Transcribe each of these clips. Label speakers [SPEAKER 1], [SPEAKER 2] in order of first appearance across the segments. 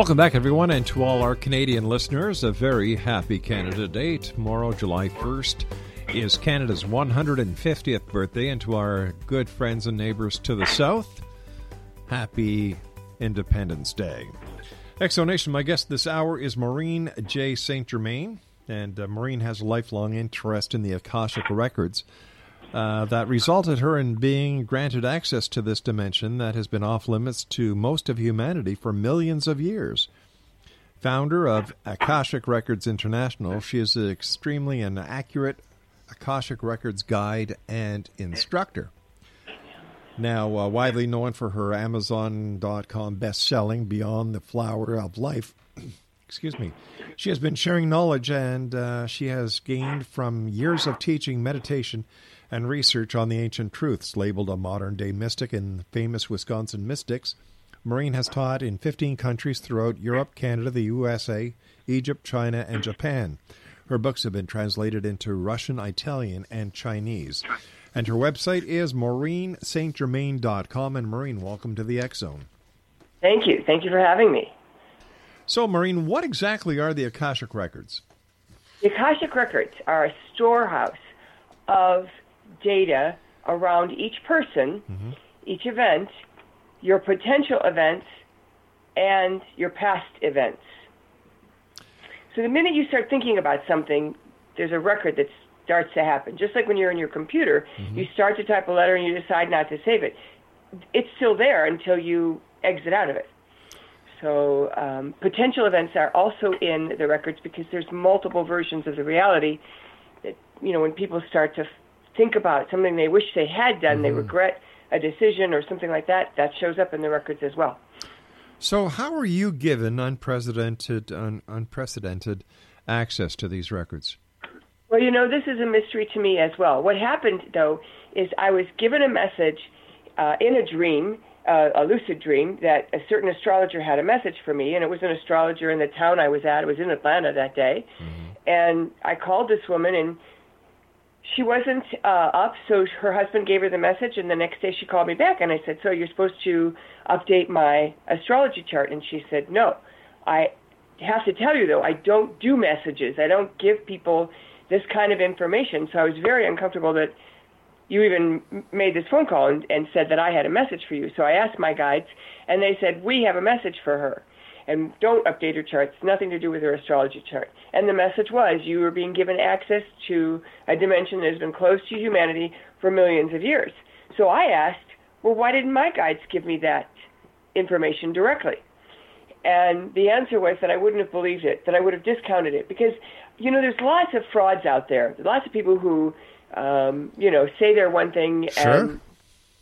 [SPEAKER 1] Welcome back, everyone, and to all our Canadian listeners, a very happy Canada Day. Tomorrow, July 1st, is Canada's 150th birthday, and to our good friends and neighbors to the south, happy Independence Day. Exonation, my guest this hour is Maureen J. St. Germain, and uh, Maureen has a lifelong interest in the Akashic Records. Uh, that resulted her in being granted access to this dimension that has been off limits to most of humanity for millions of years. Founder of Akashic Records International, she is an extremely accurate Akashic Records guide and instructor. Now, uh, widely known for her Amazon.com best selling Beyond the Flower of Life, excuse me, she has been sharing knowledge and uh, she has gained from years of teaching meditation and research on the ancient truths, labeled a modern day mystic and famous Wisconsin mystics. Maureen has taught in 15 countries throughout Europe, Canada, the USA, Egypt, China, and Japan. Her books have been translated into Russian, Italian, and Chinese. And her website is maureenstgermain.com. And Maureen, welcome to the X Zone.
[SPEAKER 2] Thank you. Thank you for having me.
[SPEAKER 1] So, Maureen, what exactly are the Akashic Records?
[SPEAKER 2] The Akashic Records are a storehouse of data around each person,
[SPEAKER 1] Mm-hmm.
[SPEAKER 2] each event, your potential events, and your past events. So the minute you start thinking about something, there's a record that starts to happen. Just like when you're in your computer, you start to type a letter and you decide not to save it. It's still there until you exit out of it. So um, potential events are also in the records because there's multiple versions of the reality that you know when people start to think about something they wish they had done, they regret a decision or something like that. That shows up in the records as well.
[SPEAKER 1] So, how are you given unprecedented, un- unprecedented access to these records?
[SPEAKER 2] Well, you know, this is a mystery to me as well. What happened, though, is I was given a message uh, in a dream, uh, a lucid dream, that a certain astrologer had a message for me, and it was an astrologer in the town I was at. It was in Atlanta that day. And I called this woman, and she wasn't uh, up, so her husband gave her the message, and the next day she called me back, and I said, "So you're supposed to update my astrology chart?" And she said, "No, I have to tell you though, I don't do messages. I don't give people this kind of information." So I was very uncomfortable that you even made this phone call and, and said that I had a message for you. So I asked my guides, and they said we have a message for her, and don't update her charts. Nothing to do with her astrology chart. And the message was you were being given access to a dimension that has been closed to humanity for millions of years. So I asked, well, why didn't my guides give me that information directly? And the answer was that I wouldn't have believed it, that I would have discounted it. Because, you know, there's lots of frauds out there. Lots of people who, um, you know, say they're one thing
[SPEAKER 1] Sure.
[SPEAKER 2] and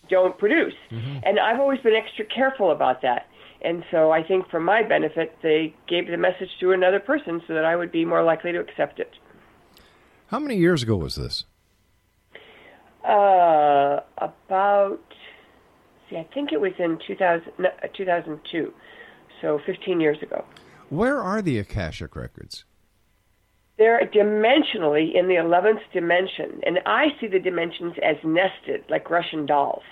[SPEAKER 2] don't produce. And I've always been extra careful about that. And so I think for my benefit, they gave the message to another person so that I would be more likely to accept it.
[SPEAKER 1] How many years ago was this?
[SPEAKER 2] Uh, about, see, I think it was in 2000, no, 2002, so 15 years ago.
[SPEAKER 1] Where are the Akashic records?
[SPEAKER 2] They're dimensionally in the 11th dimension, and I see the dimensions as nested, like Russian dolls.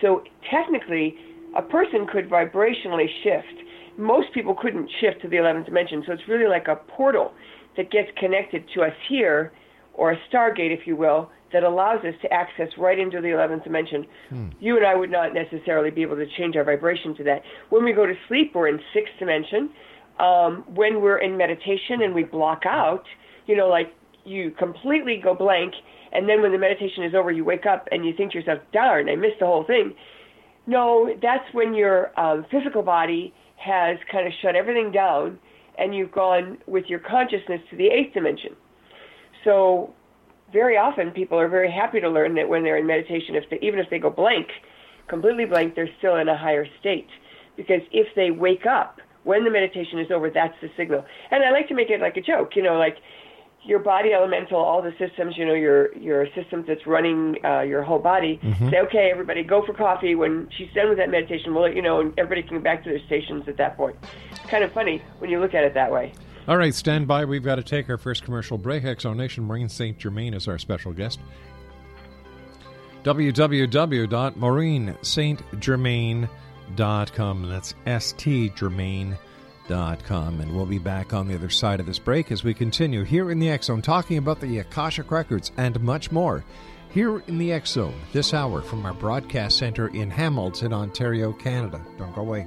[SPEAKER 2] So technically, a person could vibrationally shift. Most people couldn't shift to the 11th dimension, so it's really like a portal that gets connected to us here, or a stargate, if you will, that allows us to access right into the 11th dimension. You and I would not necessarily be able to change our vibration to that. When we go to sleep, we're in sixth dimension. Um, when we're in meditation and we block out, you know, like you completely go blank, and then when the meditation is over, you wake up and you think to yourself, darn, I missed the whole thing. No, that's when your um, physical body has kind of shut everything down and you've gone with your consciousness to the eighth dimension. So very often people are very happy to learn that when they're in meditation, if they, even if they go blank, completely blank, they're still in a higher state. Because if they wake up when the meditation is over, that's the signal. And I like to make it like a joke, you know, like your body elemental, all the systems, you know, your your systems that's running uh, your whole body. Say, okay, everybody, go for coffee. When she's done with that meditation, we'll let you know, and everybody can go back to their stations at that point. It's kind of funny when you look at it that way.
[SPEAKER 1] All right, stand by. We've got to take our first commercial break. Exonation Maureen St. Germain is our special guest. www.maureenstgermain.com. That's stgermain.com. And we'll be back on the other side of this break as we continue here in the X Zone talking about the Akashic Records and much more. Here in the X Zone this hour from our broadcast center in Hamilton, Ontario, Canada. Don't go away.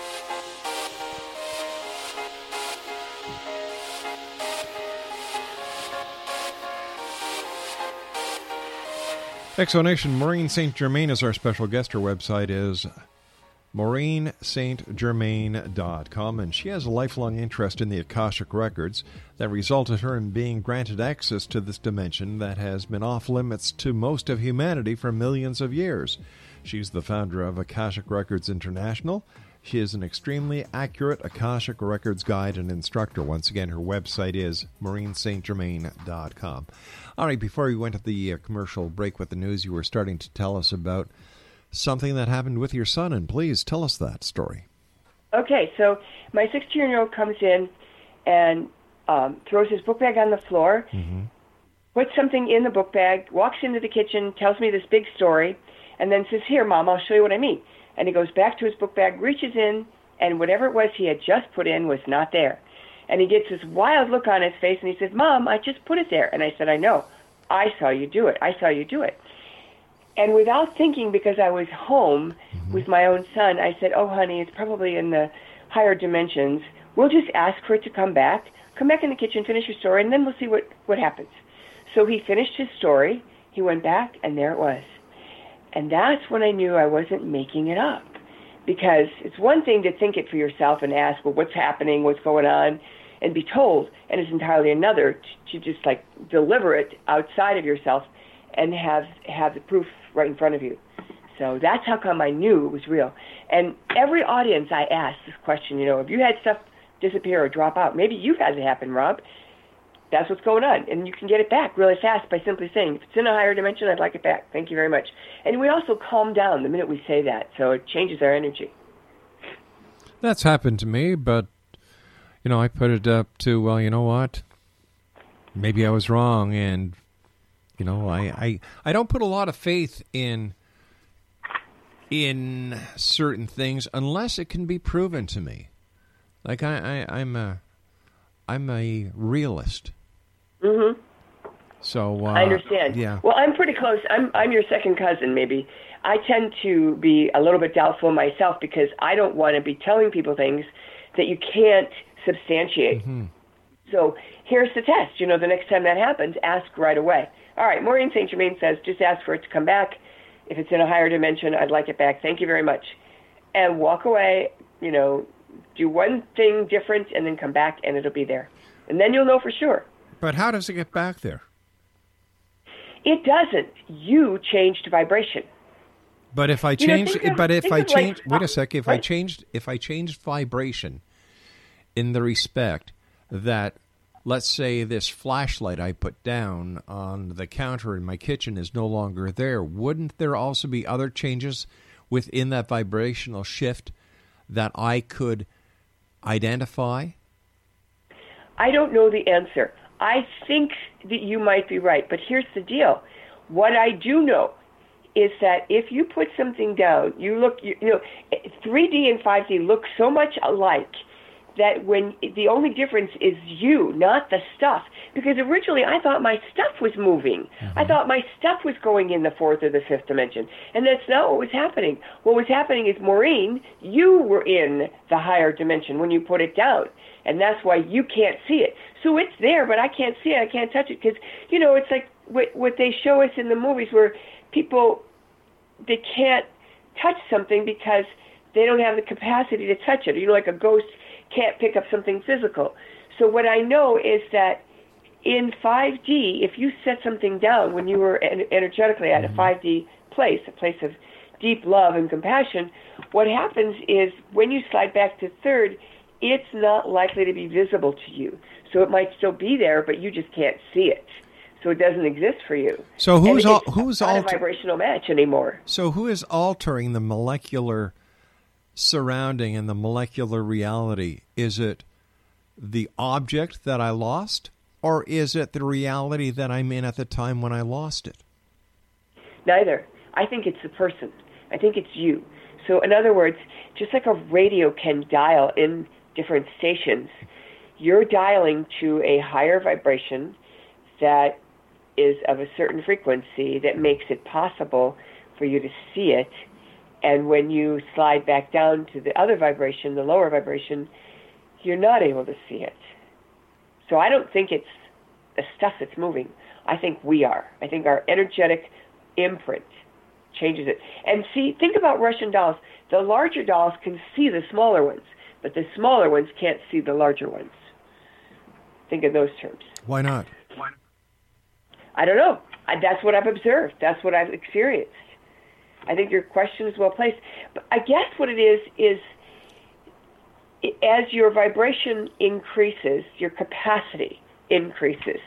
[SPEAKER 1] Exonation Maureen St. Germain is our special guest. Her website is maureenstgermain.com, and she has a lifelong interest in the Akashic Records that resulted her in being granted access to this dimension that has been off limits to most of humanity for millions of years. She's the founder of Akashic Records International. She is an extremely accurate Akashic Records guide and instructor. Once again, her website is maureenstgermain.com. All right, before we went to the uh, commercial break with the news, you were starting to tell us about something that happened with your son, and please tell us that story.
[SPEAKER 2] Okay, so my 16 year old comes in and um, throws his book bag on the floor, puts something in the book bag, walks into the kitchen, tells me this big story, and then says, Here, Mom, I'll show you what I mean. And he goes back to his book bag, reaches in, and whatever it was he had just put in was not there. And he gets this wild look on his face, and he says, Mom, I just put it there. And I said, I know. I saw you do it. I saw you do it. And without thinking, because I was home mm-hmm. with my own son, I said, Oh, honey, it's probably in the higher dimensions. We'll just ask for it to come back. Come back in the kitchen, finish your story, and then we'll see what, what happens. So he finished his story. He went back, and there it was. And that's when I knew I wasn't making it up. Because it's one thing to think it for yourself and ask, well, what's happening, what's going on, and be told, and it's entirely another to, to just like deliver it outside of yourself and have have the proof right in front of you. So that's how come I knew it was real. And every audience I asked this question, you know, if you had stuff disappear or drop out, maybe you've had it happen, Rob. That's what's going on. And you can get it back really fast by simply saying, if it's in a higher dimension, I'd like it back. Thank you very much. And we also calm down the minute we say that, so it changes our energy.
[SPEAKER 1] That's happened to me, but, you know, I put it up to, well, you know what? Maybe I was wrong, and, you know, I, I, I don't put a lot of faith in in certain things unless it can be proven to me. Like I, I I'm a I'm a realist.
[SPEAKER 2] Mm-hmm.
[SPEAKER 1] So uh,
[SPEAKER 2] I understand.
[SPEAKER 1] Yeah.
[SPEAKER 2] Well, I'm pretty close. I'm I'm your second cousin, maybe. I tend to be a little bit doubtful myself because I don't want to be telling people things that you can't substantiate.
[SPEAKER 1] Mm-hmm.
[SPEAKER 2] So here's the test. You know, the next time that happens, ask right away. All right, Maureen St. Germain says, just ask for it to come back. If it's in a higher dimension, I'd like it back. Thank you very much. And walk away, you know, do one thing different and then come back and it'll be there. And then you'll know for sure.
[SPEAKER 1] But how does it get back there?
[SPEAKER 2] It doesn't. You changed vibration.
[SPEAKER 1] But if I
[SPEAKER 2] You know,
[SPEAKER 1] change,
[SPEAKER 2] of-
[SPEAKER 1] but if I
[SPEAKER 2] of like-
[SPEAKER 1] change, wait a sec. If I changed, if I changed vibration, in the respect that, let's say, this flashlight I put down on the counter in my kitchen is no longer there, wouldn't there also be other changes within that vibrational shift that I could identify?
[SPEAKER 2] I don't know the answer. I think that you might be right, but here's the deal. What I do know is that if you put something down, you look, you, you know, 3D and 5D look so much alike that when the only difference is you, not the stuff. Because originally I thought my stuff was moving. I mm-hmm. thought my stuff was going in the fourth or the fifth dimension. And that's not what was happening. What was happening is, Maureen, you were in the higher dimension when you put it down. And that's why you can't see it. So it's there, but I can't see it. I can't touch it. Because, you know, it's like what, what they show us in the movies where people, they can't touch something because they don't have the capacity to touch it. You know, like a ghost can't pick up something physical. So what I know is that in 5D, if you set something down when you were en- energetically at a mm-hmm. 5D place, a place of deep love and compassion, what happens is when you slide back to third, it's not likely to be visible to you. So it might still be there, but you just can't see it. So it doesn't exist for you.
[SPEAKER 1] So who's al- who's
[SPEAKER 2] not a vibrational match anymore?
[SPEAKER 1] So who is altering the molecular surrounding and the molecular reality? Is it the object that I lost, or is it the reality that I'm in at the time when I lost it?
[SPEAKER 2] Neither. I think it's the person. I think it's you. So, in other words, just like a radio can dial in different stations, you're dialing to a higher vibration that is of a certain frequency that makes it possible for you to see it. And when you slide back down to the other vibration, the lower vibration, you're not able to see it. So I don't think it's the stuff that's moving. I think we are. I think our energetic imprint changes it. And see, think about Russian dolls. The larger dolls can see the smaller ones, but the smaller ones can't see the larger ones. Think in those terms.
[SPEAKER 1] Why not? Why?
[SPEAKER 2] I don't know. I, that's what I've observed. That's what I've experienced. I think your question is well placed. But I guess what it is is as your vibration increases, your capacity increases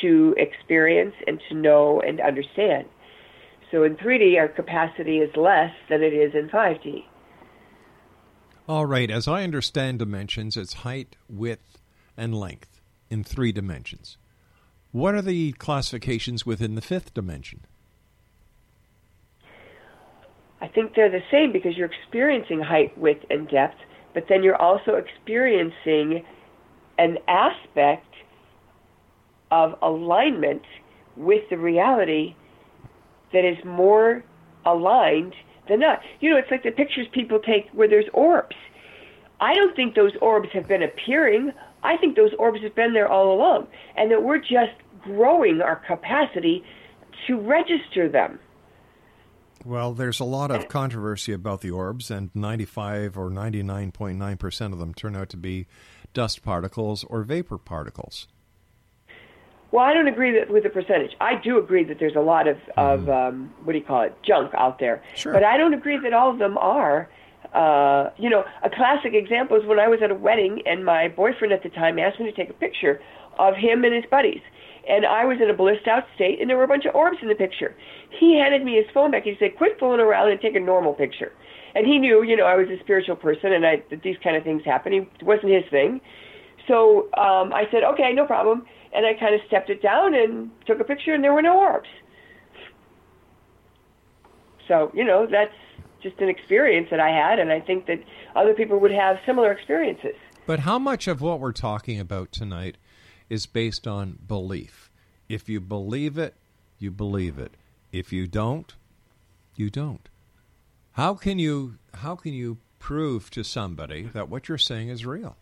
[SPEAKER 2] to experience and to know and understand. So in 3D, our capacity is less than it is in 5D.
[SPEAKER 1] All right, as I understand dimensions, it's height, width, and length in three dimensions. What are the classifications within the fifth dimension?
[SPEAKER 2] I think they're the same because you're experiencing height, width, and depth, but then you're also experiencing an aspect of alignment with the reality that is more aligned than not. You know, it's like the pictures people take where there's orbs. I don't think those orbs have been appearing. I think those orbs have been there all along, and that we're just growing our capacity to register them.
[SPEAKER 1] Well, there's a lot of controversy about the orbs, and 95 or 99.9% of them turn out to be dust particles or vapor particles.
[SPEAKER 2] Well, I don't agree that, with the percentage. I do agree that there's a lot of, of um, what do you call it, junk out there.
[SPEAKER 1] Sure.
[SPEAKER 2] But I don't agree that all of them are. Uh, you know, a classic example is when I was at a wedding and my boyfriend at the time asked me to take a picture of him and his buddies. And I was in a blissed out state, and there were a bunch of orbs in the picture. He handed me his phone back. He said, "Quit fooling around and take a normal picture." And he knew, you know, I was a spiritual person, and I that these kind of things happen. He, it wasn't his thing. So um, I said, "Okay, no problem." And I kind of stepped it down and took a picture, and there were no orbs. So you know, that's just an experience that I had, and I think that other people would have similar experiences.
[SPEAKER 1] But how much of what we're talking about tonight is based on belief? If you believe it, you believe it. If you don't, you don't. How can you how can you prove to somebody that what you're saying is real?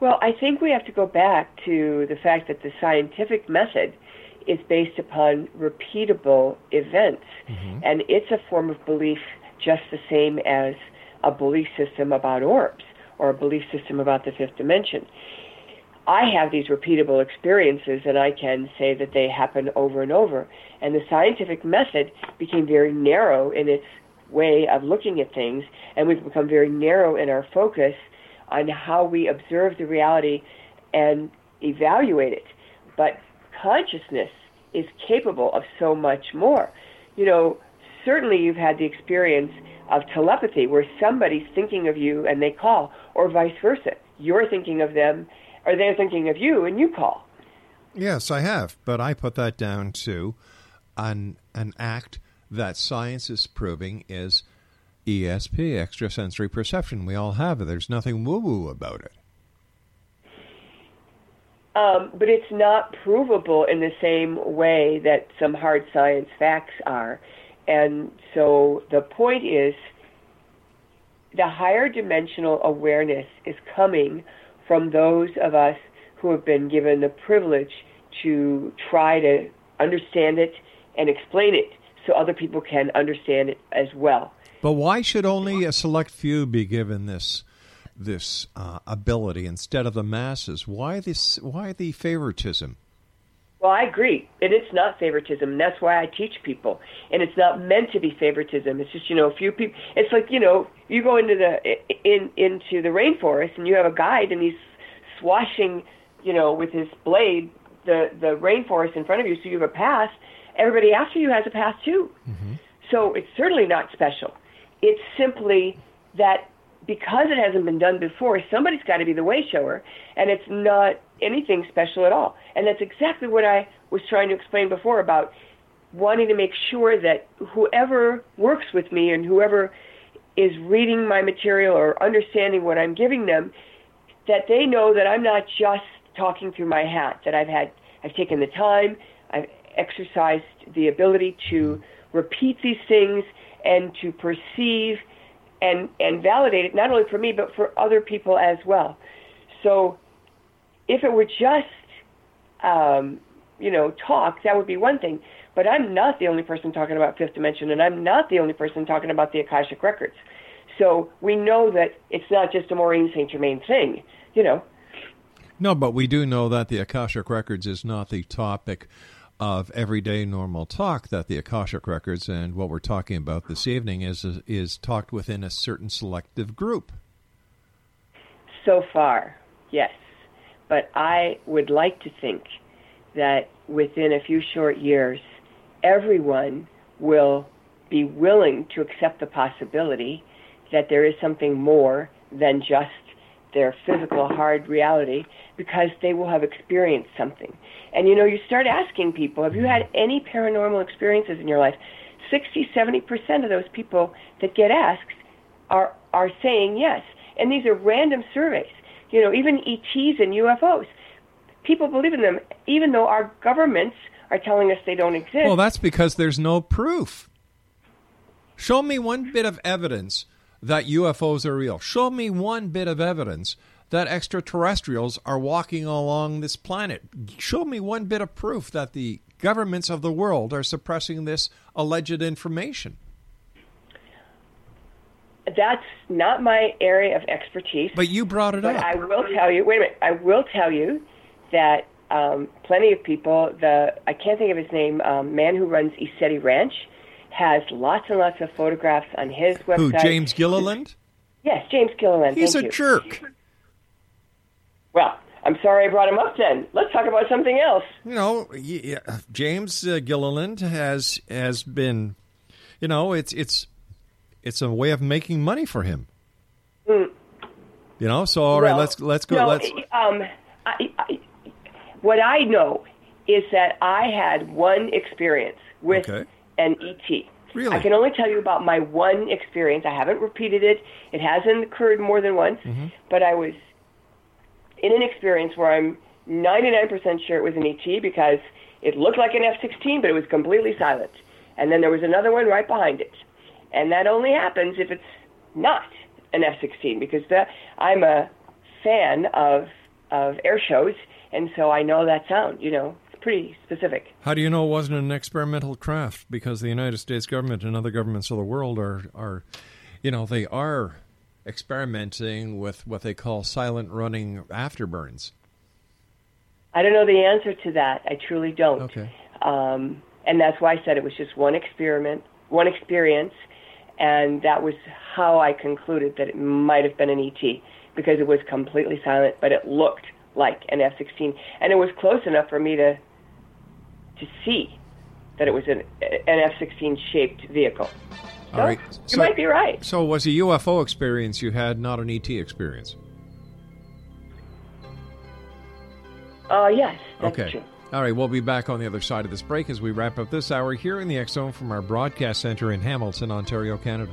[SPEAKER 2] Well, I think we have to go back to the fact that the scientific method is based upon repeatable events, mm-hmm. and it's a form of belief just the same as a belief system about orbs or a belief system about the fifth dimension. I have these repeatable experiences, and I can say that they happen over and over. And the scientific method became very narrow in its way of looking at things, and we've become very narrow in our focus on how we observe the reality and evaluate it. But consciousness is capable of so much more. You know, certainly you've had the experience of telepathy where somebody's thinking of you and they call, or vice versa. You're thinking of them, or they're thinking of you and you call.
[SPEAKER 1] Yes, I have, but I put that down to an an act that science is proving is ESP, extrasensory perception. We all have it. There's nothing woo woo about it.
[SPEAKER 2] Um, but it's not provable in the same way that some hard science facts are. And so the point is the higher dimensional awareness is coming from those of us who have been given the privilege to try to understand it and explain it so other people can understand it as well.
[SPEAKER 1] But why should only a select few be given this this uh, ability instead of the masses? Why this? Why the favoritism?
[SPEAKER 2] Well, I agree. And it's not favoritism. And that's why I teach people. And it's not meant to be favoritism. It's just, you know, a few people. It's like, you know, you go into the in into the rainforest and you have a guide and he's swashing, you know, with his blade the the rainforest in front of you so you have a pass. Everybody after you has a pass too. Mm-hmm. So it's certainly not special. It's simply that because it hasn't been done before, somebody's got to be the way shower, and it's not anything special at all. And that's exactly what I was trying to explain before about wanting to make sure that whoever works with me and whoever is reading my material or understanding what I'm giving them, that they know that I'm not just talking through my hat, that I've had I've taken the time, I've exercised the ability to repeat these things and to perceive and and validate it not only for me but for other people as well. So if it were just um, you know talk, that would be one thing. But I'm not the only person talking about fifth dimension, and I'm not the only person talking about the Akashic records. So we know that it's not just a Maureen Saint Germain thing, you know.
[SPEAKER 1] No, but we do know that the Akashic Records is not the topic of everyday normal talk. That the Akashic Records and what we're talking about this evening is is talked within a certain selective group.
[SPEAKER 2] So far, yes. But I would like to think that within a few short years, everyone will be willing to accept the possibility that there is something more than just their physical hard reality because they will have experienced something. And you know, you start asking people, have you had any paranormal experiences in your life? 60, 70% of those people that get asked are are saying yes. And these are random surveys. You know, even ETs and UFOs. People believe in them even though our governments are telling us they don't exist.
[SPEAKER 1] Well, that's because there's no proof. Show me one bit of evidence that UFOs are real. Show me one bit of evidence that extraterrestrials are walking along this planet. Show me one bit of proof that the governments of the world are suppressing this alleged information.
[SPEAKER 2] That's not my area of expertise.
[SPEAKER 1] But you brought it
[SPEAKER 2] But
[SPEAKER 1] up.
[SPEAKER 2] I will tell you. Wait a minute. I will tell you that um, plenty of people. The I can't think of his name. Um, man who runs ECETI Ranch has lots and lots of photographs on his website.
[SPEAKER 1] Who, James Gilliland?
[SPEAKER 2] Yes, James Gilliland.
[SPEAKER 1] He's a
[SPEAKER 2] you.
[SPEAKER 1] jerk.
[SPEAKER 2] Well, I'm sorry I brought him up. Then let's talk about something else.
[SPEAKER 1] You know, y- y- James uh, Gilliland has has been, you know, it's it's it's a way of making money for him. You know, so all right,
[SPEAKER 2] Well,
[SPEAKER 1] let's let's go.
[SPEAKER 2] No,
[SPEAKER 1] let's
[SPEAKER 2] um, I, I, what I know is that I had one experience with
[SPEAKER 1] Okay.
[SPEAKER 2] an ET.
[SPEAKER 1] Really?
[SPEAKER 2] I can only tell you about my one experience. I haven't repeated it. It hasn't occurred more than once.
[SPEAKER 1] Mm-hmm.
[SPEAKER 2] But I was in an experience where I'm 99% sure it was an ET because it looked like an F-16, but it was completely silent. And then there was another one right behind it. And that only happens if it's not an F-16 because the, I'm a fan of of air shows, and so I know that sound. You know, it's pretty specific.
[SPEAKER 1] How do you know it wasn't an experimental craft? Because the United States government and other governments of the world are, are you know, they are experimenting with what they call silent running afterburns.
[SPEAKER 2] I don't know the answer to that. I truly don't.
[SPEAKER 1] Okay.
[SPEAKER 2] Um, and that's why I said it was just one experiment, one experience, and that was how I concluded that it might have been an ET because it was completely silent, but it looked like an F-16, and it was close enough for me to to see that it was an, an F-16 shaped vehicle. So,
[SPEAKER 1] All right.
[SPEAKER 2] you
[SPEAKER 1] So-
[SPEAKER 2] might be right.
[SPEAKER 1] So it was a UFO experience you had, not an ET experience.
[SPEAKER 2] Uh, yes, that's
[SPEAKER 1] okay.
[SPEAKER 2] true.
[SPEAKER 1] All right, we'll be back on the other side of this break as we wrap up this hour here in the Zone from our broadcast center in Hamilton, Ontario, Canada.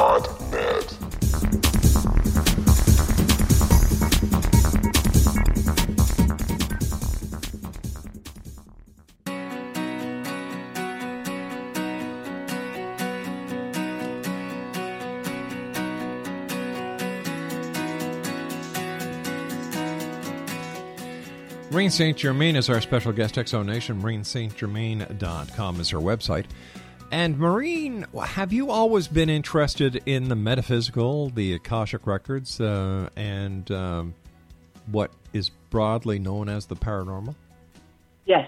[SPEAKER 1] Maureen St. Germain is our special guest, Exo Nation. MaureenSt.Germain.com is her website. And Maureen, have you always been interested in the metaphysical, the Akashic records, uh, and um, what is broadly known as the paranormal?
[SPEAKER 2] Yes.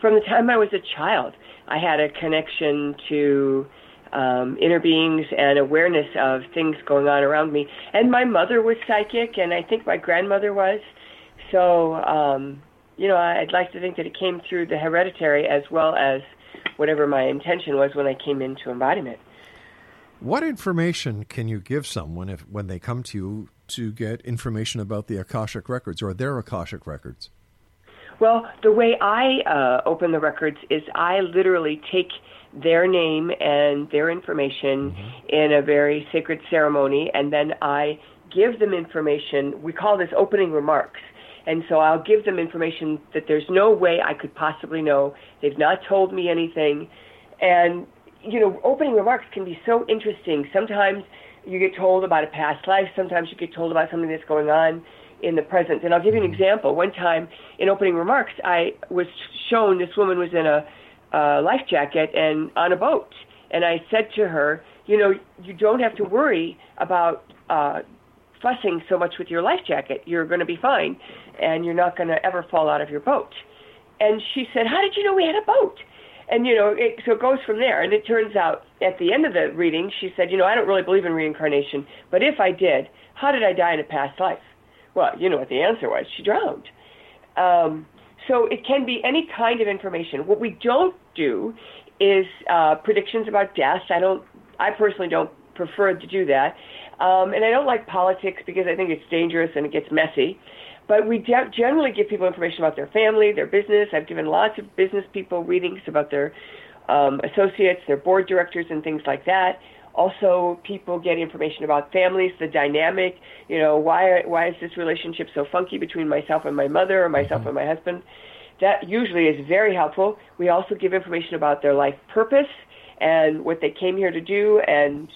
[SPEAKER 2] From the time I was a child, I had a connection to um, inner beings and awareness of things going on around me. And my mother was psychic, and I think my grandmother was. So, um, you know, I'd like to think that it came through the hereditary as well as whatever my intention was when I came into embodiment.
[SPEAKER 1] What information can you give someone if when they come to you to get information about the Akashic records or their Akashic records?
[SPEAKER 2] Well, the way I uh, open the records is I literally take their name and their information in a very sacred ceremony, and then I give them information. We call this opening remarks. And so I'll give them information that there's no way I could possibly know. They've not told me anything. And, you know, opening remarks can be so interesting. Sometimes you get told about a past life, sometimes you get told about something that's going on in the present. And I'll give you an example. One time in opening remarks, I was shown this woman was in a uh, life jacket and on a boat. And I said to her, you know, you don't have to worry about uh, fussing so much with your life jacket. You're going to be fine, and you're not going to ever fall out of your boat. And she said, How did you know we had a boat? And, you know, it, so it goes from there. And it turns out at the end of the reading, she said, You know, I don't really believe in reincarnation, but if I did, how did I die in a past life? Well, you know what the answer was. She drowned. Um, so it can be any kind of information. What we don't do is uh, predictions about death. I don't. I personally don't prefer to do that, um, and I don't like politics because I think it's dangerous and it gets messy. But we de- generally give people information about their family, their business. I've given lots of business people readings about their um, associates, their board directors, and things like that. Also, people get information about families, the dynamic. You know, why why is this relationship so funky between myself and my mother, or myself mm-hmm. and my husband? That usually is very helpful. We also give information about their life purpose and what they came here to do, and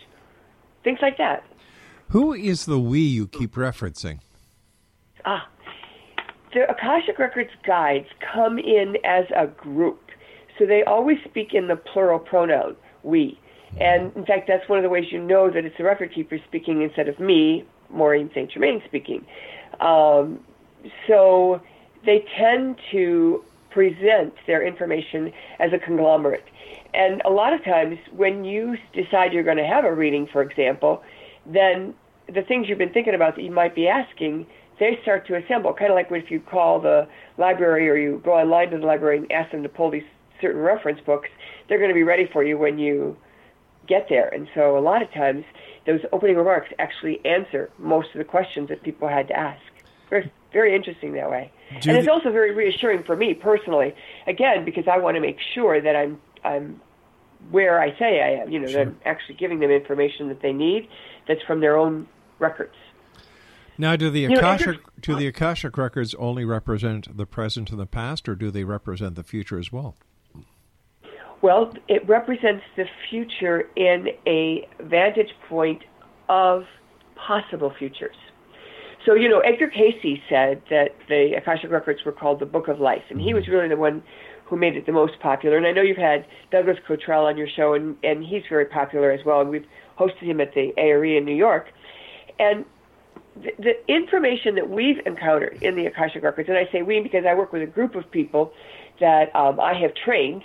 [SPEAKER 2] things like that.
[SPEAKER 1] Who is the we you keep referencing?
[SPEAKER 2] Ah, the Akashic Records guides come in as a group, so they always speak in the plural pronoun we. And in fact, that's one of the ways you know that it's the record keeper speaking instead of me, Maureen St. Germain, speaking. Um, so they tend to present their information as a conglomerate. And a lot of times, when you decide you're going to have a reading, for example, then the things you've been thinking about that you might be asking, they start to assemble. Kind of like if you call the library or you go online to the library and ask them to pull these certain reference books, they're going to be ready for you when you get there. And so a lot of times, those opening remarks actually answer most of the questions that people had to ask. Very, very interesting that way. Do and it's also very reassuring for me personally, again, because I want to make sure that I'm I'm where I say I am. You know, sure. that I'm actually giving them information that they need that's from their own records.
[SPEAKER 1] Now, do the Akashic you know, do the Akashic records only represent the present and the past, or do they represent the future as well?
[SPEAKER 2] Well, it represents the future in a vantage point of possible futures. So, you know, Edgar Cayce said that the Akashic Records were called the Book of Life, and he was mm-hmm. really the one who made it the most popular. And I know you've had Douglas Cottrell on your show, and, and he's very popular as well. And we've hosted him at the ARE in New York. And the, the information that we've encountered in the Akashic Records, and I say we because I work with a group of people that um, I have trained,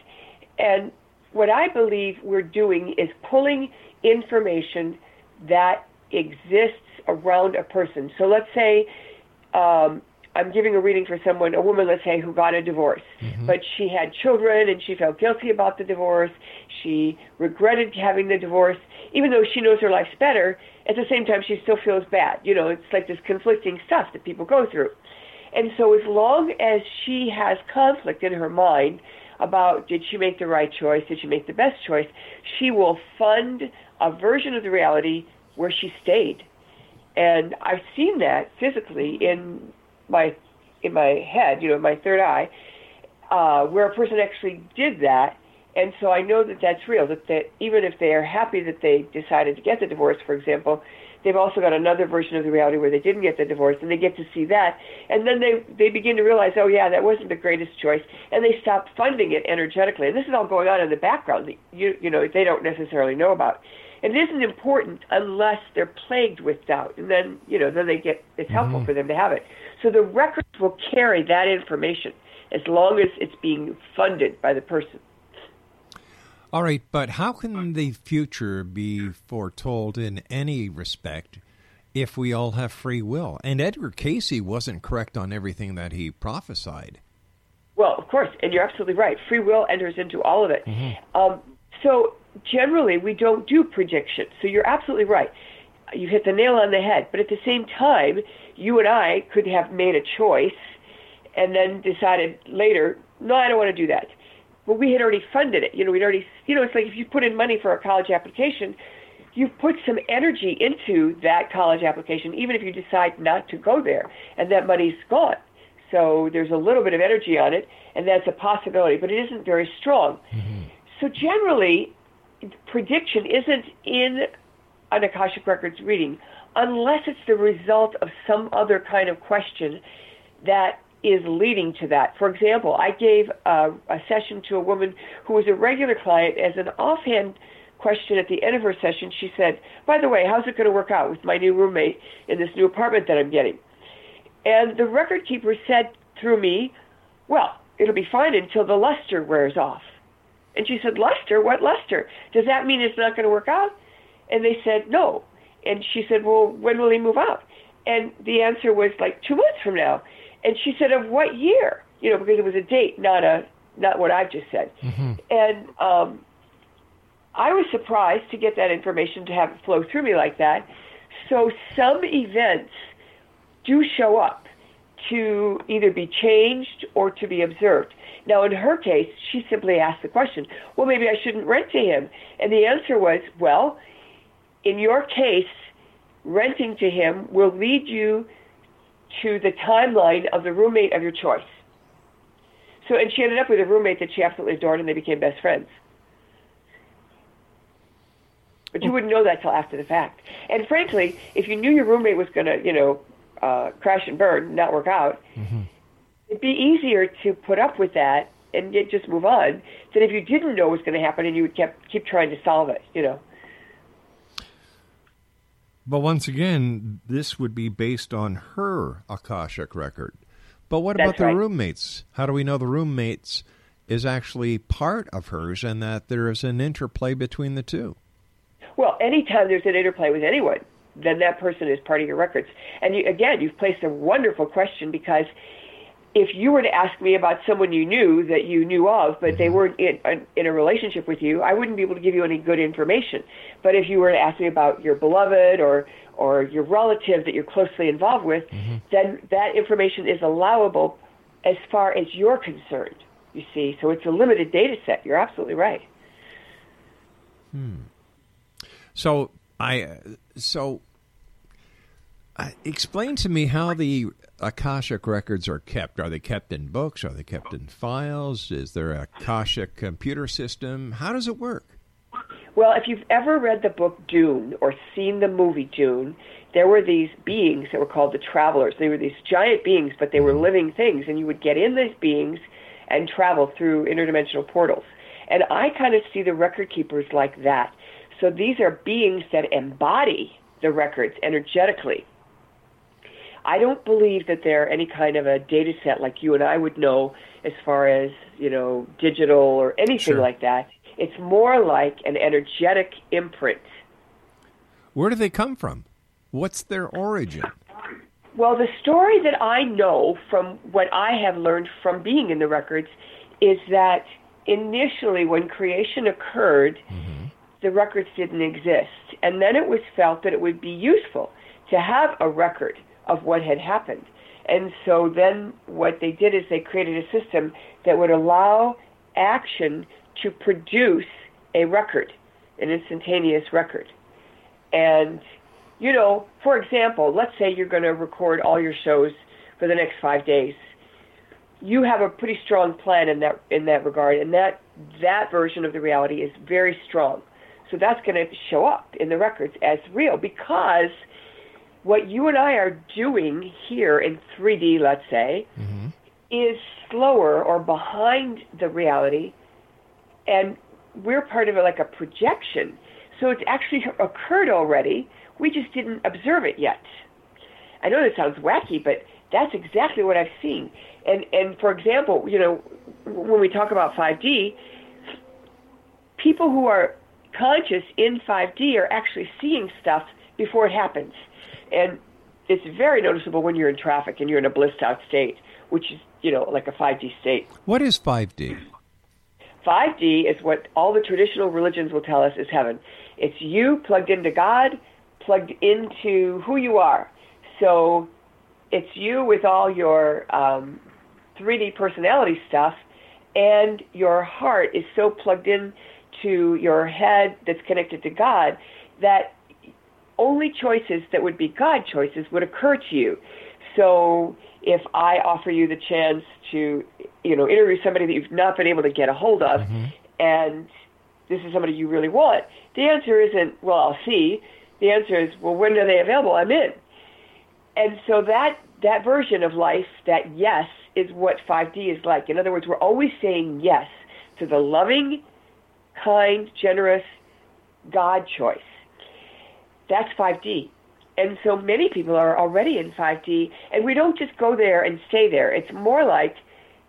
[SPEAKER 2] and what I believe we're doing is pulling information that exists around a person. So let's say um, I'm giving a reading for someone, a woman, let's say, who got a divorce, mm-hmm. but she had children and she felt guilty about the divorce. She regretted having the divorce, even though she knows her life's better. At the same time, she still feels bad. You know, it's like this conflicting stuff that people go through. And so, as long as she has conflict in her mind about did she make the right choice, did she make the best choice, she will fund a version of the reality where she stayed and I've seen that physically in my in my head, you know, in my third eye, uh, where a person actually did that, and so I know that that's real. That that even if they are happy that they decided to get the divorce, for example, they've also got another version of the reality where they didn't get the divorce, and they get to see that, and then they they begin to realize, oh yeah, that wasn't the greatest choice, and they stop funding it energetically. And this is all going on in the background that you you know they don't necessarily know about. And it isn't important unless they're plagued with doubt, and then you know then they get it's helpful mm-hmm. for them to have it. So the records will carry that information as long as it's being funded by the person.
[SPEAKER 1] All right, but how can the future be foretold in any respect if we all have free will? And Edgar Cayce wasn't correct on everything that he prophesied.
[SPEAKER 2] Well, of course, and you're absolutely right. Free will enters into all of it. Mm-hmm. Um, so generally we don't do predictions. So you're absolutely right. You hit the nail on the head. But at the same time, you and I could have made a choice and then decided later, no, I don't want to do that. But we had already funded it. You know, we'd already, you know, it's like if you put in money for a college application, you've put some energy into that college application, even if you decide not to go there, and that money's gone. So there's a little bit of energy on it, and that's a possibility, but it isn't very strong. Mm-hmm. So generally, prediction isn't in an Akashic Records reading unless it's the result of some other kind of question that is leading to that. For example, I gave a, a session to a woman who was a regular client as an offhand question at the end of her session, she said, By the way, how's it going to work out with my new roommate in this new apartment that I'm getting? And the record keeper said through me, Well, it'll be fine until the luster wears off. And she said, Luster? What luster? Does that mean it's not going to work out? And they said, No. And she said, Well, when will he move out? And the answer was like two months from now. And she said, Of what year? You know, because it was a date, not a not what I've just said. And um, I was surprised to get that information to have it flow through me like that. So some events do show up to either be changed or to be observed. Now, in her case, she simply asked the question, well, maybe I shouldn't rent to him. And the answer was, well, in your case, renting to him will lead you to the timeline of the roommate of your choice. So, and she ended up with a roommate that she absolutely adored, and they became best friends. But you wouldn't know that till after the fact. And frankly, if you knew your roommate was going to, you know, uh, crash and burn, not work out, it'd be easier to put up with that and yet just move on than if you didn't know what was going to happen and you would kept keep trying to solve it. You know.
[SPEAKER 1] But once again, this would be based on her Akashic record. But what about the
[SPEAKER 2] right.
[SPEAKER 1] roommates? How do we know the roommates is actually part of hers and that there is an interplay between the two?
[SPEAKER 2] Well, anytime there's an interplay with anyone, then that person is part of your records. And you, again, you've placed a wonderful question because if you were to ask me about someone you knew that you knew of, but they weren't in, in a relationship with you, I wouldn't be able to give you any good information. But if you were to ask me about your beloved or or your relative that you're closely involved with, then that information is allowable as far as you're concerned. You see, so it's a limited data set. You're absolutely right. Hmm.
[SPEAKER 1] So I so uh, explain to me how the Akashic records are kept. Are they kept in books? Are they kept in files? Is there a Akashic computer system? How does it work?
[SPEAKER 2] Well, if you've ever read the book Dune or seen the movie Dune, there were these beings that were called the travelers. They were these giant beings, but they were mm-hmm. living things, and you would get in these beings and travel through interdimensional portals. And I kind of see the record keepers like that. So these are beings that embody the records energetically. I don't believe that they're any kind of a data set like you and I would know as far as, you know, digital or anything
[SPEAKER 1] Sure.
[SPEAKER 2] like that. It's more like an energetic imprint.
[SPEAKER 1] Where do they come from? What's their origin?
[SPEAKER 2] Well, the story that I know from what I have learned from being in the records is that initially, when creation occurred, mm-hmm. the records didn't exist. And then it was felt that it would be useful to have a record of what had happened. And so then what they did is they created a system that would allow action to produce a record, an instantaneous record. And, you know, for example, let's say you're going to record all your shows for the next five days. You have a pretty strong plan in that in that regard, and that that version of the reality is very strong. So that's going to show up in the records as real because what you and I are doing here in 3D, let's say, mm-hmm. is slower or behind the reality, and we're part of it like a projection. So it's actually occurred already. We just didn't observe it yet. I know that sounds wacky, but that's exactly what I've seen. And and for example, you know, when we talk about 5D, people who are conscious in 5D are actually seeing stuff before it happens. And it's very noticeable when you're in traffic and you're in a blissed out state, which is, you know, like a 5D state.
[SPEAKER 1] What is 5D?
[SPEAKER 2] 5D is what all the traditional religions will tell us is heaven. It's you plugged into God, plugged into who you are. So it's you with all your um, 3D personality stuff, and your heart is so plugged in to your head that's connected to God that only choices that would be God choices would occur to you. So if I offer you the chance to, you know, interview somebody that you've not been able to get a hold of, mm-hmm. and this is somebody you really want, the answer isn't, well, I'll see. The answer is, well, when are they available? I'm in. And so that that version of life, that yes, is what 5D is like. In other words, we're always saying yes to the loving, kind, generous, God choice. That's 5D. And so many people are already in 5D, and we don't just go there and stay there. It's more like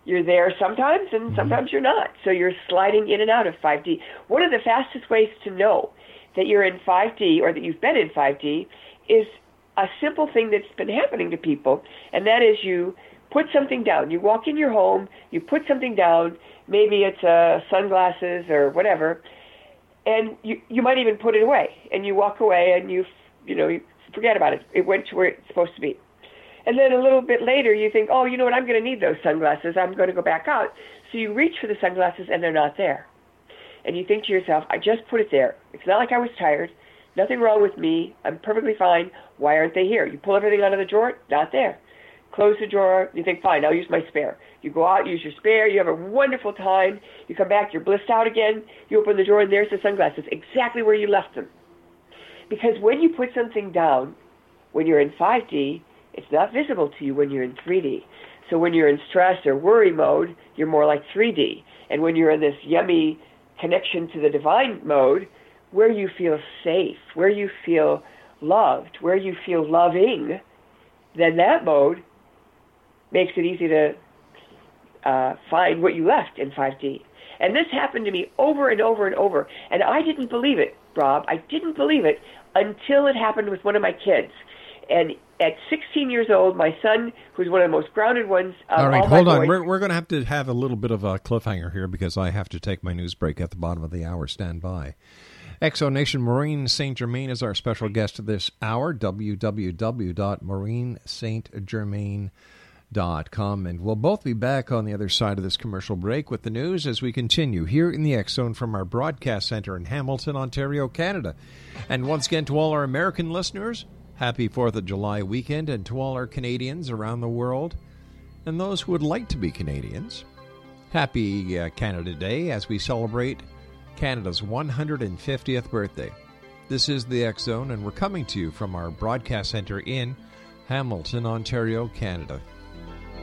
[SPEAKER 2] you're there sometimes and sometimes you're not. So you're sliding in and out of 5D. One of the fastest ways to know that you're in 5D or that you've been in 5D is a simple thing that's been happening to people, and that is you put something down. You walk in your home, you put something down, maybe it's uh, sunglasses or whatever, and you you might even put it away, and you walk away and you you know you forget about it. It went to where it's supposed to be. And then a little bit later, you think, oh, you know what? I'm going to need those sunglasses. I'm going to go back out. So you reach for the sunglasses, and they're not there. And you think to yourself, I just put it there. It's not like I was tired. Nothing wrong with me. I'm perfectly fine. Why aren't they here? You pull everything out of the drawer, not there. Close the drawer. You think, fine, I'll use my spare. You go out, use your spare. You have a wonderful time. You come back, you're blissed out again. You open the drawer, and there's the sunglasses, exactly where you left them. Because when you put something down, when you're in 5D, it's not visible to you when you're in 3D. So when you're in stress or worry mode, you're more like 3D. And when you're in this yummy connection to the divine mode, where you feel safe, where you feel loved, where you feel loving, then that mode makes it easy to uh, find what you left in 5D. And this happened to me over and over and over. And I didn't believe it, Rob. I didn't believe it until it happened with one of my kids. And at 16 years old, my son, who's one of the most grounded ones, of
[SPEAKER 1] all right,
[SPEAKER 2] all
[SPEAKER 1] hold on.
[SPEAKER 2] boys-
[SPEAKER 1] We're, we're going to have to have a little bit of a cliffhanger here because I have to take my news break at the bottom of the hour. Stand by. Exo Nation Maureen St. Germain is our special guest this hour. www.maureenstgermain.com. And we'll both be back on the other side of this commercial break with the news as we continue here in the X Zone from our broadcast center in Hamilton, Ontario, Canada. And once again, to all our American listeners, happy 4th of July weekend. And to all our Canadians around the world and those who would like to be Canadians, happy uh, Canada Day as we celebrate Canada's 150th birthday. This is the X Zone, and we're coming to you from our broadcast center in Hamilton, Ontario, Canada.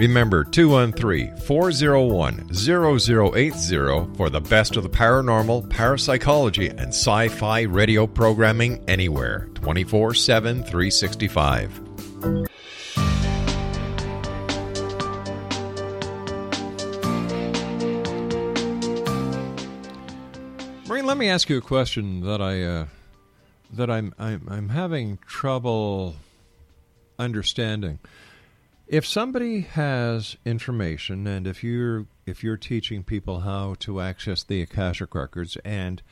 [SPEAKER 1] Remember 213 401 0080 for the best of the paranormal, parapsychology, and sci fi radio programming anywhere 24 7 365. Maureen, let me ask you a question that I uh, that I'm, I'm I'm having trouble understanding. If somebody has information, and if you're if you're teaching people how to access the akashic records, and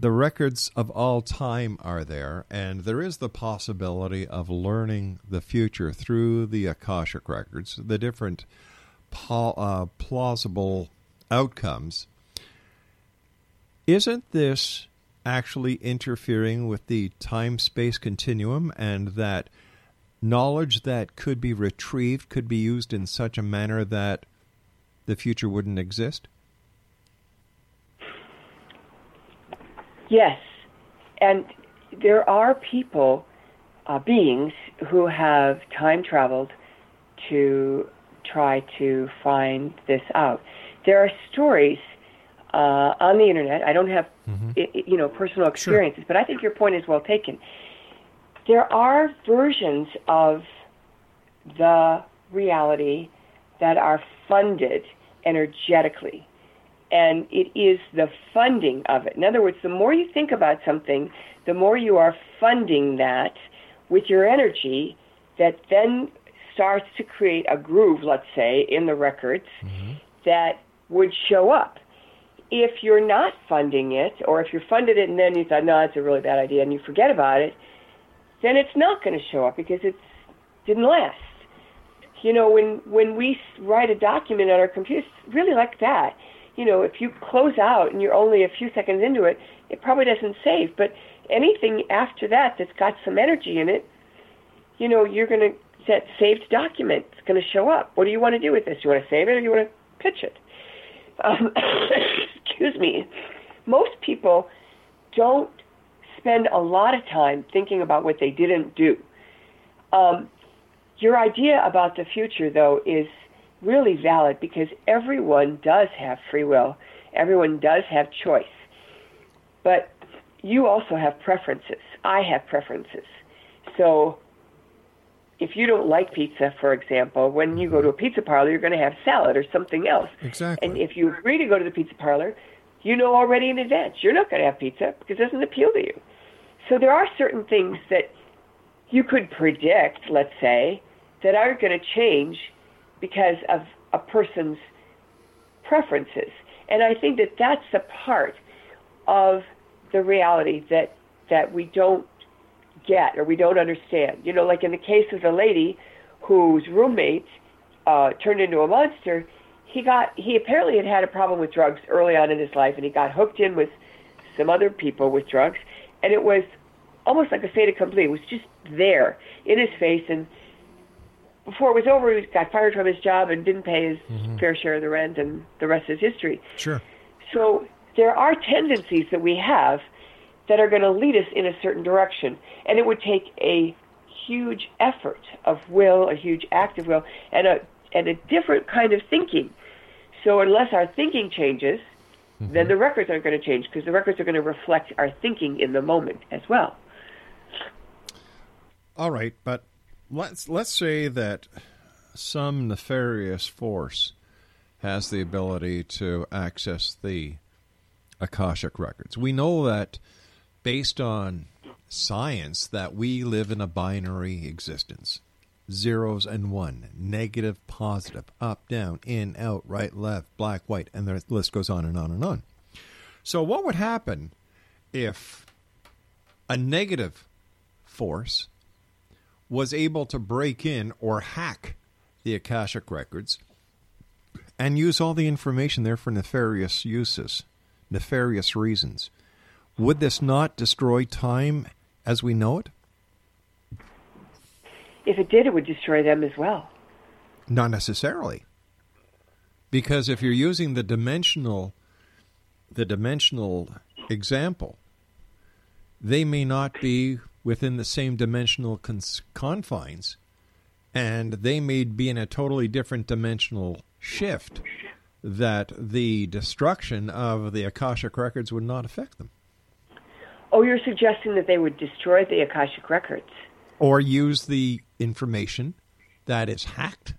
[SPEAKER 1] the records of all time are there, and there is the possibility of learning the future through the akashic records, the different pl- uh, plausible outcomes isn't this actually interfering with the time space continuum and that knowledge that could be retrieved could be used in such a manner that the future wouldn't exist?
[SPEAKER 2] Yes. And there are people uh, beings who have time traveled to try to find this out. There are stories uh, on the internet. I don't have, i- you know, personal experiences, but I think your point is well taken. There are versions of the reality that are funded energetically. And it is the funding of it. In other words, the more you think about something, the more you are funding that with your energy that then starts to create a groove, let's say, in the records mm-hmm. that would show up. If you're not funding it, or if you funded it and then you thought, no, that's a really bad idea, and you forget about it, then it's not going to show up because it didn't last. You know, when when we write a document on our computer, it's really like that. You know, if you close out and you're only a few seconds into it, it probably doesn't save. But anything after that that's got some energy in it, you know, you're going to that saved document is going to show up. What do you want to do with this? You want to save it or you want to pitch it? Um, excuse me. Most people don't spend a lot of time thinking about what they didn't do. Um, your idea about the future, though, is really valid because everyone does have free will. Everyone does have choice. But you also have preferences. I have preferences. So if you don't like pizza, for example, when you go to a pizza parlor, you're going to have salad or something else.
[SPEAKER 1] Exactly.
[SPEAKER 2] And if you agree to go to the pizza parlor, you know already in advance you're not going to have pizza because it doesn't appeal to you. So there are certain things that you could predict, let's say, that aren't going to change because of a person's preferences. And I think that that's the part of the reality that that we don't get or we don't understand. You know, like in the case of the lady whose roommate uh, turned into a monster, he got he apparently had had a problem with drugs early on in his life, and he got hooked in with some other people with drugs, and it was almost like a fait accompli. It was just there in his face, and before it was over, he got fired from his job and didn't pay his mm-hmm. fair share of the rent, and the rest is history.
[SPEAKER 1] Sure.
[SPEAKER 2] So there are tendencies that we have that are going to lead us in a certain direction, and it would take a huge effort of will, a huge act of will, and a and a different kind of thinking. So unless our thinking changes, then mm-hmm. the records aren't going to change because the records are going to reflect our thinking in the moment as well.
[SPEAKER 1] All right, but let's let's say that some nefarious force has the ability to access the Akashic records. We know that based on science that we live in a binary existence. Zeros and one, negative, positive, up, down, in, out, right, left, black, white, and the list goes on and on and on. So what would happen if a negative force was able to break in or hack the Akashic records and use all the information there for nefarious uses, nefarious reasons. Would this not destroy time as we know it?
[SPEAKER 2] If it did, it would destroy them as well.
[SPEAKER 1] Not necessarily. Because if you're using the dimensional the dimensional example, they may not be within the same dimensional cons- confines and they may be in a totally different dimensional shift that the destruction of the Akashic records would not affect them
[SPEAKER 2] Oh, you're suggesting that they would destroy the Akashic records?
[SPEAKER 1] or use the information that is hacked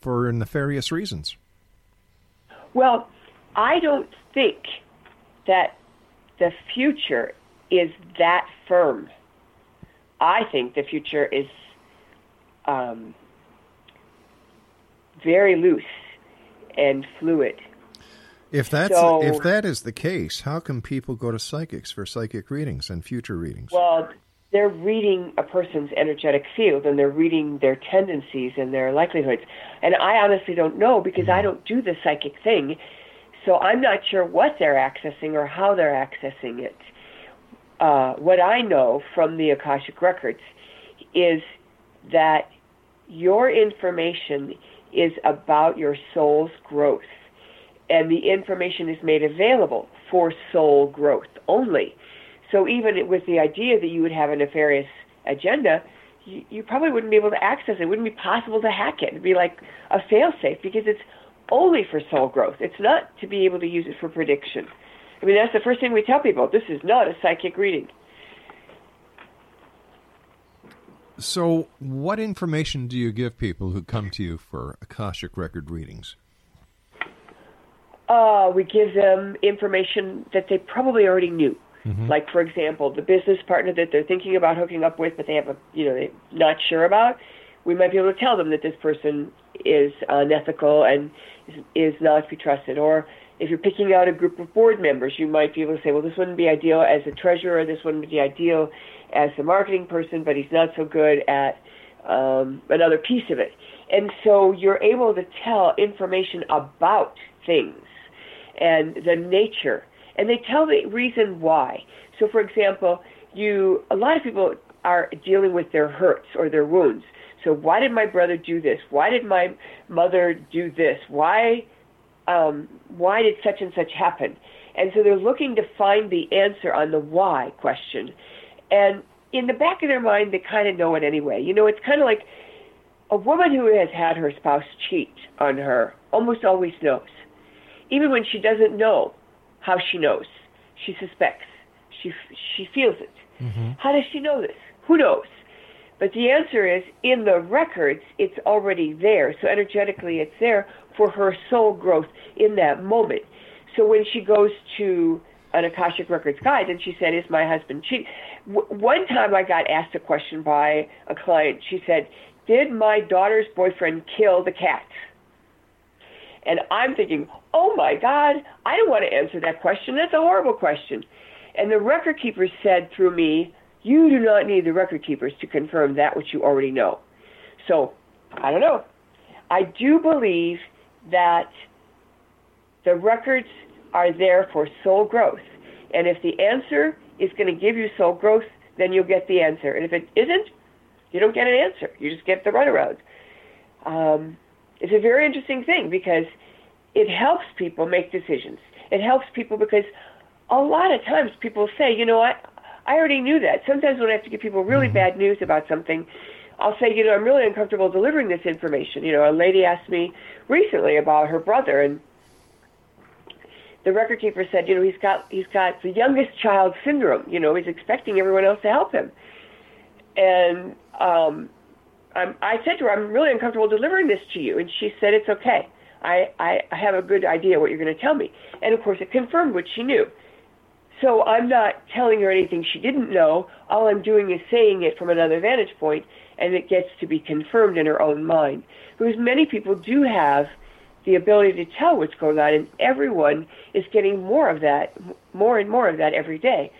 [SPEAKER 1] for nefarious reasons.
[SPEAKER 2] Well, I don't think that the future is that firm. I think the future is um, very loose and fluid.
[SPEAKER 1] If that's
[SPEAKER 2] So-
[SPEAKER 1] if that is the case, how can people go to psychics for psychic readings and future readings?
[SPEAKER 2] Well, they're reading a person's energetic field and they're reading their tendencies and their likelihoods. And I honestly don't know because I don't do the psychic thing. So I'm not sure what they're accessing or how they're accessing it. Uh, what I know from the Akashic Records is that your information is about your soul's growth. And the information is made available for soul growth only. So even with the idea that you would have a nefarious agenda, you, you probably wouldn't be able to access it. It wouldn't be possible to hack it. It'd be like a failsafe because it's only for soul growth. It's not to be able to use it for prediction. I mean, that's the first thing we tell people. This is not a psychic reading.
[SPEAKER 1] So, what information do you give people who come to you for Akashic Record readings?
[SPEAKER 2] Uh, we give them information that they probably already knew. Like, for example, the business partner that they're thinking about hooking up with, but they have a, you know, they're not sure about. We might be able to tell them that this person is unethical and is, is not to be trusted. Or if you're picking out a group of board members, you might be able to say, well, this wouldn't be ideal as a treasurer, this wouldn't be ideal as a marketing person, but he's not so good at um, another piece of it. And so you're able to tell information about things and the nature, and they tell the reason why. So, for example, you a lot of people are dealing with their hurts or their wounds. So, why did my brother do this? Why did my mother do this? Why um, why did such and such happen? And so they're looking to find the answer on the why question. And in the back of their mind, they kind of know it anyway. You know, it's kind of like a woman who has had her spouse cheat on her almost always knows. Even when she doesn't know how she knows, she suspects. She, she feels it. How does she know this? Who knows? But the answer is in the records, it's already there. So energetically, it's there for her soul growth in that moment. So when she goes to an Akashic Records guide and she said, Is my husband cheating? W- one time I got asked a question by a client. She said, Did my daughter's boyfriend kill the cat? And I'm thinking, Oh my God, I don't want to answer that question. That's a horrible question. And the record keeper said through me, You do not need the record keepers to confirm that which you already know. So, I don't know. I do believe that the records are there for soul growth. And if the answer is going to give you soul growth, then you'll get the answer. And if it isn't, you don't get an answer. You just get the runaround. Um, it's a very interesting thing because it helps people make decisions. It helps people because a lot of times people say, you know what, I already knew that. Sometimes when I have to give people really bad news about something, I'll say, you know, I'm really uncomfortable delivering this information. You know, a lady asked me recently about her brother, and the record keeper said, you know, he's got he's got the youngest child syndrome. You know, he's expecting everyone else to help him, and um, I'm, I said to her, I'm really uncomfortable delivering this to you, and she said, it's okay. I, I, I have a good idea what you're going to tell me, and of course, it confirmed what she knew. So I'm not telling her anything she didn't know. All I'm doing is saying it from another vantage point, and it gets to be confirmed in her own mind. Because many people do have the ability to tell what's going on, and everyone is getting more of that, more and more of that every day.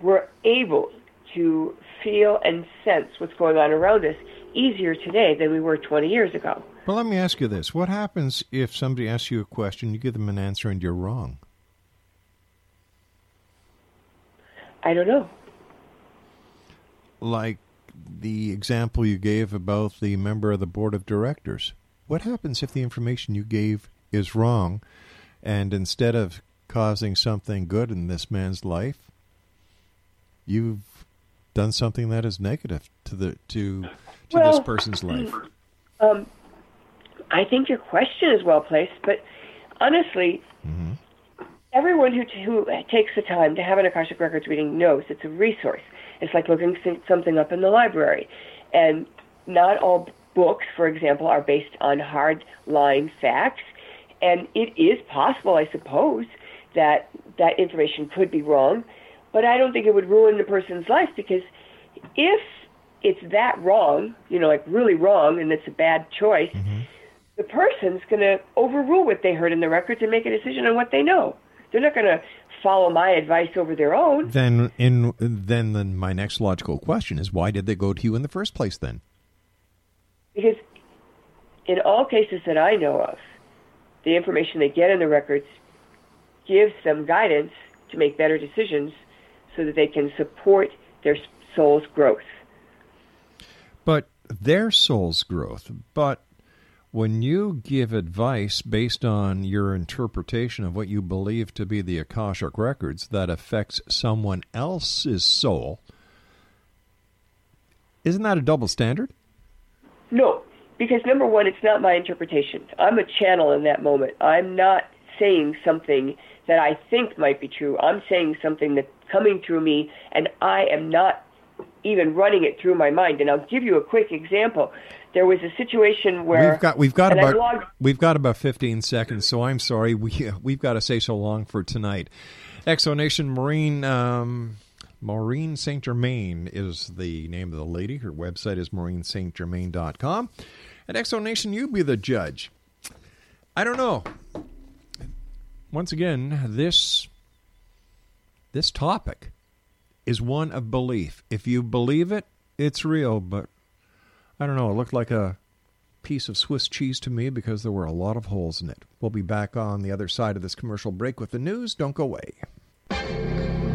[SPEAKER 2] We're able to feel and sense what's going on around us easier today than we were 20 years ago.
[SPEAKER 1] Well, let me ask you this. What happens if somebody asks you a question, you give them an answer, and you're wrong?
[SPEAKER 2] I don't know.
[SPEAKER 1] Like the example you gave about the member of the board of directors. What happens if the information you gave is wrong, and instead of causing something good in this man's life, you've done something that is negative to the to to this person's life?
[SPEAKER 2] Um, I think your question is well placed, but honestly, mm-hmm. Everyone who, who takes the time to have an Akashic Records reading knows it's a resource. It's like looking something up in the library. And not all books, for example, are based on hard line facts. And it is possible, I suppose, that that information could be wrong. But I don't think it would ruin the person's life because if it's that wrong, you know, like really wrong, and it's a bad choice, mm-hmm. the person's going to overrule what they heard in the records and make a decision on what they know. They're not going to follow my advice over their own.
[SPEAKER 1] Then, in then, then my next logical question is, why did they go to you in the first place? Then,
[SPEAKER 2] Because in all cases that I know of, the information they get in the records gives them guidance to make better decisions so that they can support their soul's growth.
[SPEAKER 1] but their soul's growth. But when you give advice based on your interpretation of what you believe to be the Akashic records that affects someone else's soul, Isn't that a double standard?
[SPEAKER 2] No, because number one, it's not my interpretation. I'm a channel in that moment. I'm not saying something that I think might be true. I'm saying something that's coming through me, and I am not even running it through my mind. And I'll give you a quick example. There was a situation where
[SPEAKER 1] we've got we've got about
[SPEAKER 2] logged-
[SPEAKER 1] we've got about 15 seconds. So I'm sorry we we've got to say so long for tonight. Exonation Maureen um, Maureen Saint Germain is the name of the lady. Her website is maureensaintgermain.com. At Exonation, you be the judge. I don't know. Once again, this this topic is one of belief. If you believe it, it's real, but I don't know. It looked like a piece of Swiss cheese to me because there were a lot of holes in it. We'll be back on the other side of this commercial break with the news. Don't go away.